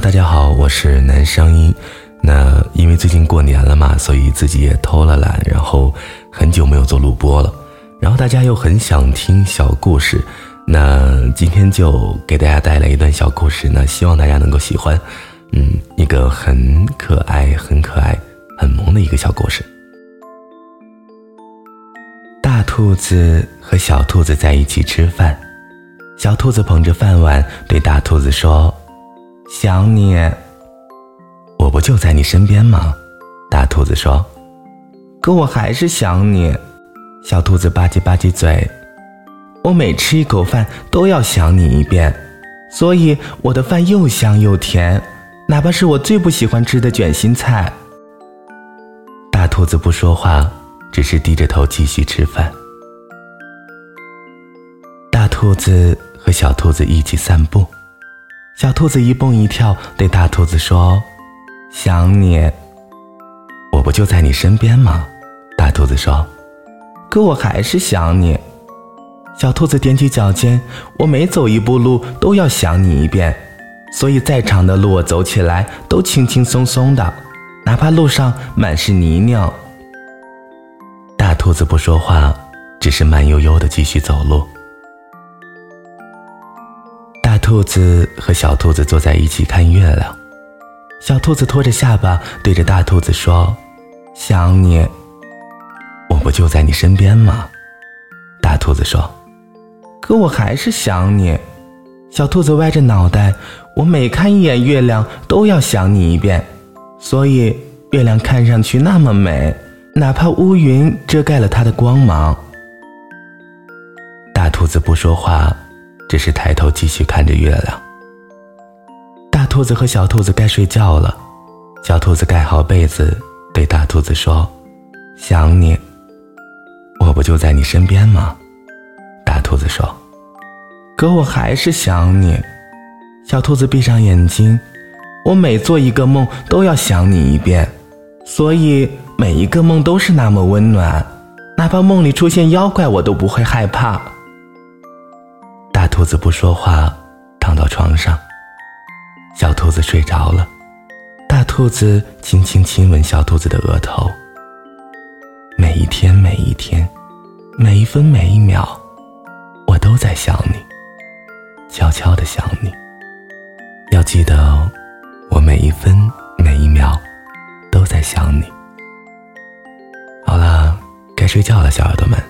大家好，我是男声音。那因为最近过年了嘛，所以自己也偷了懒，然后很久没有做录播了。然后大家又很想听小故事，那今天就给大家带来一段小故事。那希望大家能够喜欢，嗯，一个很可爱、很可爱、很萌的一个小故事。大兔子和小兔子在一起吃饭，小兔子捧着饭碗对大兔子说。想你，我不就在你身边吗？大兔子说。可我还是想你。小兔子吧唧吧唧嘴。我每吃一口饭都要想你一遍，所以我的饭又香又甜，哪怕是我最不喜欢吃的卷心菜。大兔子不说话，只是低着头继续吃饭。大兔子和小兔子一起散步。小兔子一蹦一跳，对大兔子说：“想你，我不就在你身边吗？”大兔子说：“可我还是想你。”小兔子踮起脚尖：“我每走一步路都要想你一遍，所以再长的路我走起来都轻轻松松的，哪怕路上满是泥泞。”大兔子不说话，只是慢悠悠的继续走路。兔子和小兔子坐在一起看月亮，小兔子托着下巴对着大兔子说：“想你，我不就在你身边吗？”大兔子说：“可我还是想你。”小兔子歪着脑袋：“我每看一眼月亮都要想你一遍，所以月亮看上去那么美，哪怕乌云遮盖了它的光芒。”大兔子不说话。只是抬头继续看着月亮。大兔子和小兔子该睡觉了，小兔子盖好被子，对大兔子说：“想你，我不就在你身边吗？”大兔子说：“可我还是想你。”小兔子闭上眼睛：“我每做一个梦都要想你一遍，所以每一个梦都是那么温暖，哪怕梦里出现妖怪，我都不会害怕。”兔子不说话，躺到床上。小兔子睡着了，大兔子轻轻亲吻小兔子的额头。每一天，每一天，每一分每一秒，我都在想你，悄悄的想你。要记得哦，我每一分每一秒都在想你。好了，该睡觉了，小耳朵们，